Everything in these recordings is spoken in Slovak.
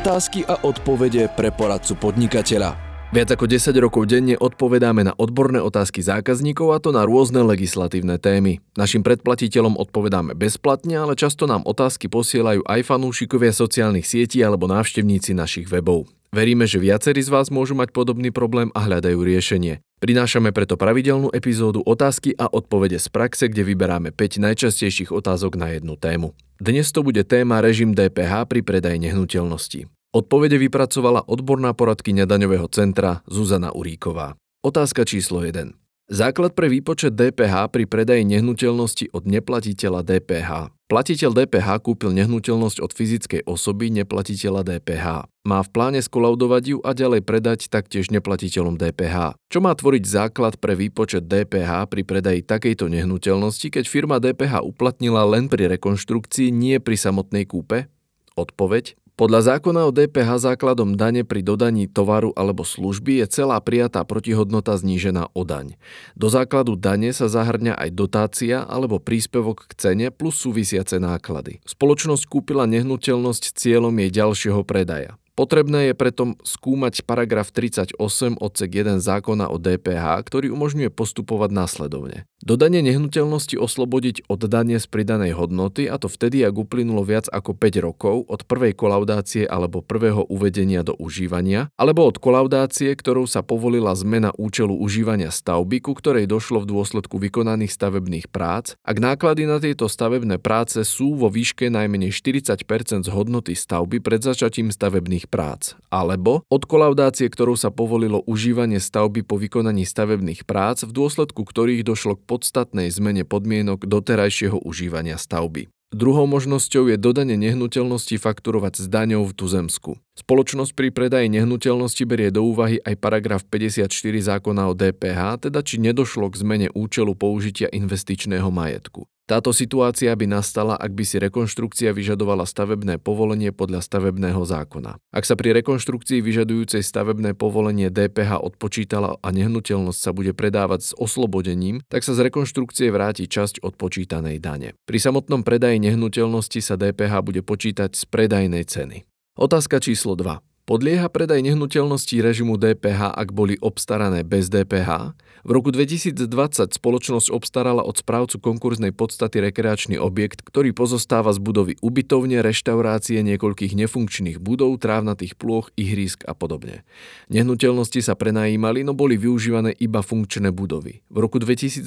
Otázky a odpovede pre poradcu podnikateľa. Viac ako 10 rokov denne odpovedáme na odborné otázky zákazníkov a to na rôzne legislatívne témy. Našim predplatiteľom odpovedáme bezplatne, ale často nám otázky posielajú aj fanúšikovia sociálnych sietí alebo návštevníci našich webov. Veríme, že viacerí z vás môžu mať podobný problém a hľadajú riešenie. Prinášame preto pravidelnú epizódu otázky a odpovede z praxe, kde vyberáme 5 najčastejších otázok na jednu tému. Dnes to bude téma režim DPH pri predaji nehnuteľnosti. Odpovede vypracovala odborná poradkyňa daňového centra Zuzana Uríková. Otázka číslo 1. Základ pre výpočet DPH pri predaji nehnuteľnosti od neplatiteľa DPH. Platiteľ DPH kúpil nehnuteľnosť od fyzickej osoby neplatiteľa DPH. Má v pláne skolaudovať ju a ďalej predať taktiež neplatiteľom DPH. Čo má tvoriť základ pre výpočet DPH pri predaji takejto nehnuteľnosti, keď firma DPH uplatnila len pri rekonštrukcii, nie pri samotnej kúpe? Odpoveď podľa zákona o DPH základom dane pri dodaní tovaru alebo služby je celá prijatá protihodnota znížená o daň. Do základu dane sa zahrňa aj dotácia alebo príspevok k cene plus súvisiace náklady. Spoločnosť kúpila nehnuteľnosť cieľom jej ďalšieho predaja. Potrebné je preto skúmať paragraf 38 odsek 1 zákona o DPH, ktorý umožňuje postupovať následovne. Dodanie nehnuteľnosti oslobodiť od dane z pridanej hodnoty a to vtedy, ak uplynulo viac ako 5 rokov od prvej kolaudácie alebo prvého uvedenia do užívania, alebo od kolaudácie, ktorou sa povolila zmena účelu užívania stavby, ku ktorej došlo v dôsledku vykonaných stavebných prác, ak náklady na tieto stavebné práce sú vo výške najmenej 40 z hodnoty stavby pred začatím stavebných prác, alebo od kolaudácie, ktorou sa povolilo užívanie stavby po vykonaní stavebných prác, v dôsledku ktorých došlo k podstatnej zmene podmienok doterajšieho užívania stavby. Druhou možnosťou je dodanie nehnuteľnosti fakturovať s daňou v tuzemsku. Spoločnosť pri predaji nehnuteľnosti berie do úvahy aj paragraf 54 zákona o DPH, teda či nedošlo k zmene účelu použitia investičného majetku. Táto situácia by nastala, ak by si rekonštrukcia vyžadovala stavebné povolenie podľa stavebného zákona. Ak sa pri rekonštrukcii vyžadujúcej stavebné povolenie DPH odpočítala a nehnuteľnosť sa bude predávať s oslobodením, tak sa z rekonštrukcie vráti časť odpočítanej dane. Pri samotnom predaji nehnuteľnosti sa DPH bude počítať z predajnej ceny. Otázka číslo 2. Podlieha predaj nehnuteľností režimu DPH, ak boli obstarané bez DPH? V roku 2020 spoločnosť obstarala od správcu konkurznej podstaty rekreačný objekt, ktorý pozostáva z budovy ubytovne, reštaurácie, niekoľkých nefunkčných budov, trávnatých plôch, ihrísk a podobne. Nehnuteľnosti sa prenajímali, no boli využívané iba funkčné budovy. V roku 2022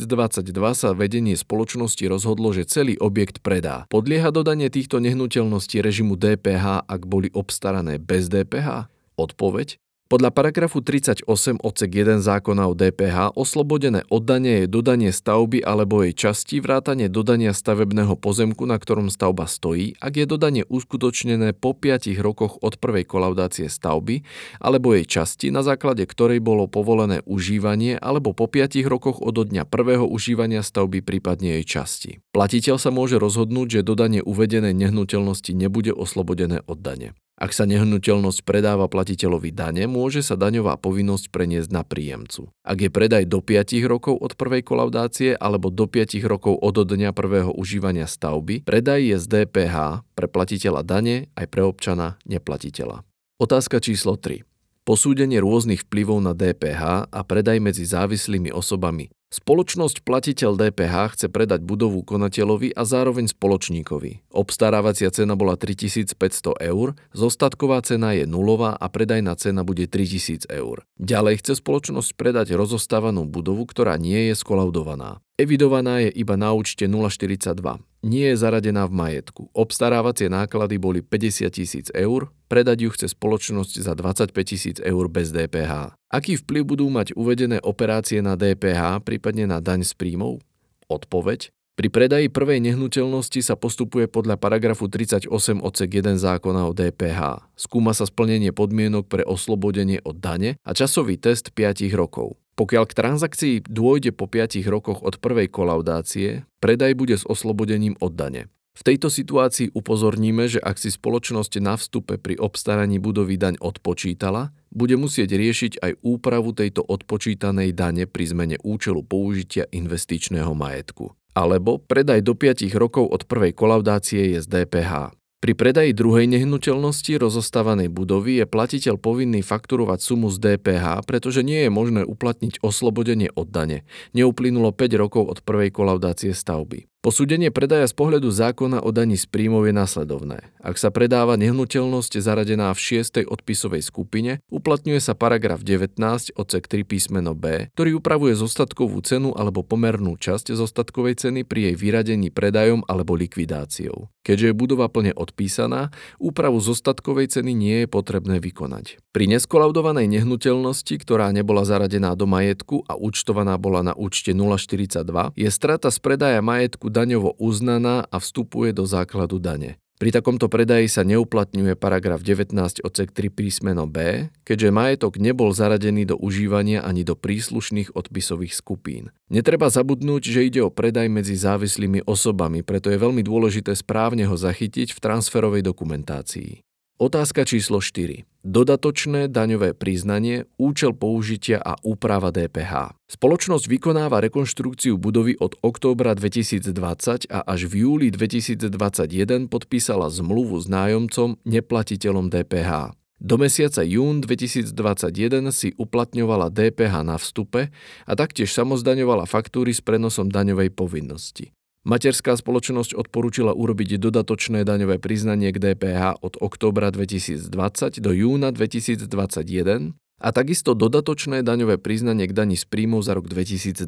sa vedenie spoločnosti rozhodlo, že celý objekt predá. Podlieha dodanie týchto nehnuteľností režimu DPH, ak boli obstarané bez DPH? Odpoveď? Podľa paragrafu 38 odsek 1 zákona o DPH oslobodené oddanie je dodanie stavby alebo jej časti vrátanie dodania stavebného pozemku, na ktorom stavba stojí, ak je dodanie uskutočnené po 5 rokoch od prvej kolaudácie stavby alebo jej časti, na základe ktorej bolo povolené užívanie alebo po 5 rokoch od dňa prvého užívania stavby prípadne jej časti. Platiteľ sa môže rozhodnúť, že dodanie uvedenej nehnuteľnosti nebude oslobodené od dane. Ak sa nehnuteľnosť predáva platiteľovi dane, môže sa daňová povinnosť preniesť na príjemcu. Ak je predaj do 5 rokov od prvej kolaudácie alebo do 5 rokov od dňa prvého užívania stavby, predaj je z DPH pre platiteľa dane aj pre občana neplatiteľa. Otázka číslo 3. Posúdenie rôznych vplyvov na DPH a predaj medzi závislými osobami Spoločnosť platiteľ DPH chce predať budovu konateľovi a zároveň spoločníkovi. Obstarávacia cena bola 3500 eur, zostatková cena je nulová a predajná cena bude 3000 eur. Ďalej chce spoločnosť predať rozostávanú budovu, ktorá nie je skolaudovaná. Evidovaná je iba na účte 042 nie je zaradená v majetku. Obstarávacie náklady boli 50 tisíc eur, predať ju chce spoločnosť za 25 tisíc eur bez DPH. Aký vplyv budú mať uvedené operácie na DPH, prípadne na daň z príjmov? Odpoveď. Pri predaji prvej nehnuteľnosti sa postupuje podľa paragrafu 38 odsek 1 zákona o DPH. Skúma sa splnenie podmienok pre oslobodenie od dane a časový test 5 rokov. Pokiaľ k transakcii dôjde po 5 rokoch od prvej kolaudácie, predaj bude s oslobodením od dane. V tejto situácii upozorníme, že ak si spoločnosť na vstupe pri obstaraní budovy daň odpočítala, bude musieť riešiť aj úpravu tejto odpočítanej dane pri zmene účelu použitia investičného majetku. Alebo predaj do 5 rokov od prvej kolaudácie je z DPH. Pri predaji druhej nehnuteľnosti rozostávanej budovy je platiteľ povinný fakturovať sumu z DPH, pretože nie je možné uplatniť oslobodenie od dane. Neuplynulo 5 rokov od prvej kolaudácie stavby. Posúdenie predaja z pohľadu zákona o daní z príjmov je následovné. Ak sa predáva nehnuteľnosť zaradená v 6. odpisovej skupine, uplatňuje sa paragraf 19 odsek 3 písmeno B, ktorý upravuje zostatkovú cenu alebo pomernú časť zostatkovej ceny pri jej vyradení predajom alebo likvidáciou. Keďže je budova plne odpísaná, úpravu zostatkovej ceny nie je potrebné vykonať. Pri neskolaudovanej nehnuteľnosti, ktorá nebola zaradená do majetku a účtovaná bola na účte 042, je strata z predaja majetku daňovo uznaná a vstupuje do základu dane. Pri takomto predaji sa neuplatňuje paragraf 19 odsek 3 písmeno B, keďže majetok nebol zaradený do užívania ani do príslušných odpisových skupín. Netreba zabudnúť, že ide o predaj medzi závislými osobami, preto je veľmi dôležité správne ho zachytiť v transferovej dokumentácii. Otázka číslo 4. Dodatočné daňové priznanie, účel použitia a úprava DPH. Spoločnosť vykonáva rekonštrukciu budovy od októbra 2020 a až v júli 2021 podpísala zmluvu s nájomcom neplatiteľom DPH. Do mesiaca jún 2021 si uplatňovala DPH na vstupe a taktiež samozdaňovala faktúry s prenosom daňovej povinnosti. Materská spoločnosť odporúčila urobiť dodatočné daňové priznanie k DPH od októbra 2020 do júna 2021 a takisto dodatočné daňové priznanie k daní z príjmov za rok 2020.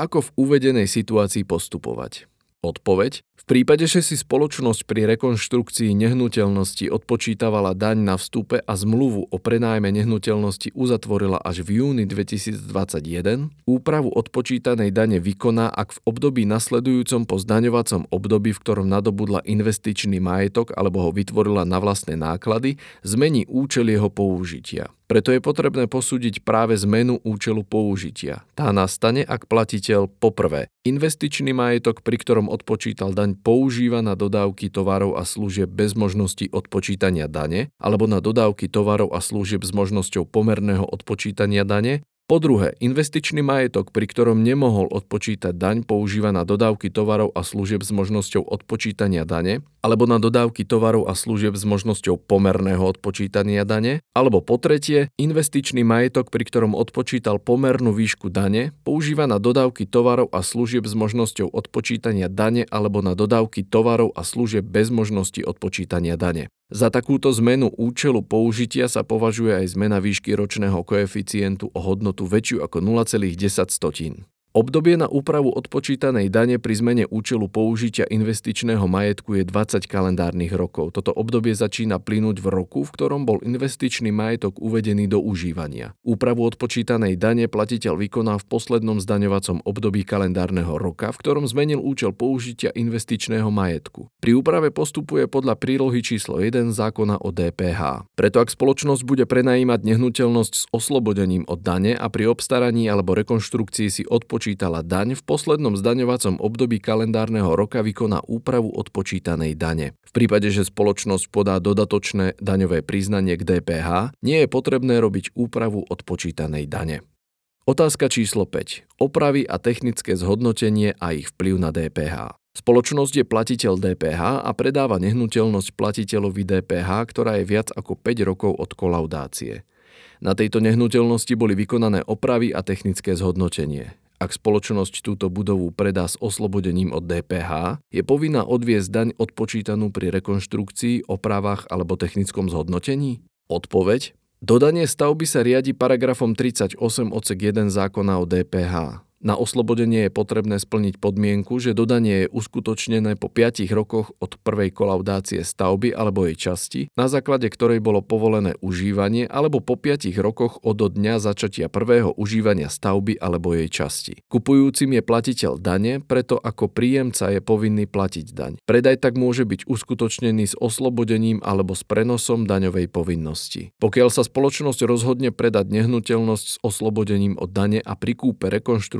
Ako v uvedenej situácii postupovať? Odpoveď? V prípade, že si spoločnosť pri rekonštrukcii nehnuteľnosti odpočítavala daň na vstupe a zmluvu o prenájme nehnuteľnosti uzatvorila až v júni 2021, úpravu odpočítanej dane vykoná, ak v období nasledujúcom po zdaňovacom období, v ktorom nadobudla investičný majetok alebo ho vytvorila na vlastné náklady, zmení účel jeho použitia. Preto je potrebné posúdiť práve zmenu účelu použitia. Tá nastane, ak platiteľ poprvé investičný majetok, pri ktorom odpočítal daň, používa na dodávky tovarov a služieb bez možnosti odpočítania dane alebo na dodávky tovarov a služieb s možnosťou pomerného odpočítania dane po druhé, investičný majetok, pri ktorom nemohol odpočítať daň, používa na dodávky tovarov a služieb s možnosťou odpočítania dane, alebo na dodávky tovarov a služieb s možnosťou pomerného odpočítania dane, alebo po tretie, investičný majetok, pri ktorom odpočítal pomernú výšku dane, používa na dodávky tovarov a služieb s možnosťou odpočítania dane alebo na dodávky tovarov a služieb bez možnosti odpočítania dane. Za takúto zmenu účelu použitia sa považuje aj zmena výšky ročného koeficientu o hodnotu väčšiu ako 0,10. Obdobie na úpravu odpočítanej dane pri zmene účelu použitia investičného majetku je 20 kalendárnych rokov. Toto obdobie začína plynúť v roku, v ktorom bol investičný majetok uvedený do užívania. Úpravu odpočítanej dane platiteľ vykoná v poslednom zdaňovacom období kalendárneho roka, v ktorom zmenil účel použitia investičného majetku. Pri úprave postupuje podľa prílohy číslo 1 zákona o DPH. Preto ak spoločnosť bude prenajímať nehnuteľnosť s oslobodením od dane a pri obstaraní alebo rekonštrukcii si odpočítať odpočítala daň, v poslednom zdaňovacom období kalendárneho roka vykoná úpravu odpočítanej dane. V prípade, že spoločnosť podá dodatočné daňové priznanie k DPH, nie je potrebné robiť úpravu odpočítanej dane. Otázka číslo 5. Opravy a technické zhodnotenie a ich vplyv na DPH. Spoločnosť je platiteľ DPH a predáva nehnuteľnosť platiteľovi DPH, ktorá je viac ako 5 rokov od kolaudácie. Na tejto nehnuteľnosti boli vykonané opravy a technické zhodnotenie. Ak spoločnosť túto budovu predá s oslobodením od DPH, je povinná odviesť daň odpočítanú pri rekonštrukcii, opravách alebo technickom zhodnotení? Odpoveď? Dodanie stavby sa riadi paragrafom 38 odsek 1 zákona o DPH. Na oslobodenie je potrebné splniť podmienku, že dodanie je uskutočnené po 5 rokoch od prvej kolaudácie stavby alebo jej časti, na základe ktorej bolo povolené užívanie, alebo po 5 rokoch od dňa začatia prvého užívania stavby alebo jej časti. Kupujúcim je platiteľ dane, preto ako príjemca je povinný platiť daň. Predaj tak môže byť uskutočnený s oslobodením alebo s prenosom daňovej povinnosti. Pokiaľ sa spoločnosť rozhodne predať nehnuteľnosť s oslobodením od dane a pri kúpe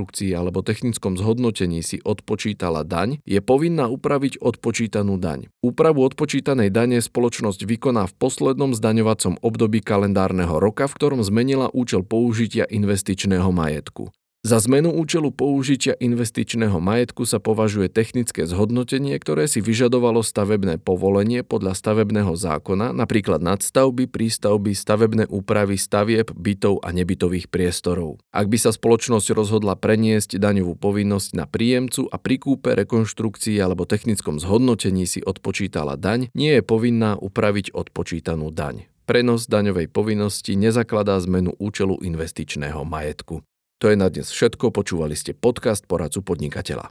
rekonštrukcii alebo technickom zhodnotení si odpočítala daň, je povinná upraviť odpočítanú daň. Úpravu odpočítanej dane spoločnosť vykoná v poslednom zdaňovacom období kalendárneho roka, v ktorom zmenila účel použitia investičného majetku. Za zmenu účelu použitia investičného majetku sa považuje technické zhodnotenie, ktoré si vyžadovalo stavebné povolenie podľa stavebného zákona, napríklad nadstavby, prístavby, stavebné úpravy stavieb, bytov a nebytových priestorov. Ak by sa spoločnosť rozhodla preniesť daňovú povinnosť na príjemcu a pri kúpe, rekonštrukcii alebo technickom zhodnotení si odpočítala daň, nie je povinná upraviť odpočítanú daň. Prenos daňovej povinnosti nezakladá zmenu účelu investičného majetku. To je na dnes všetko, počúvali ste podcast Poradcu podnikateľa.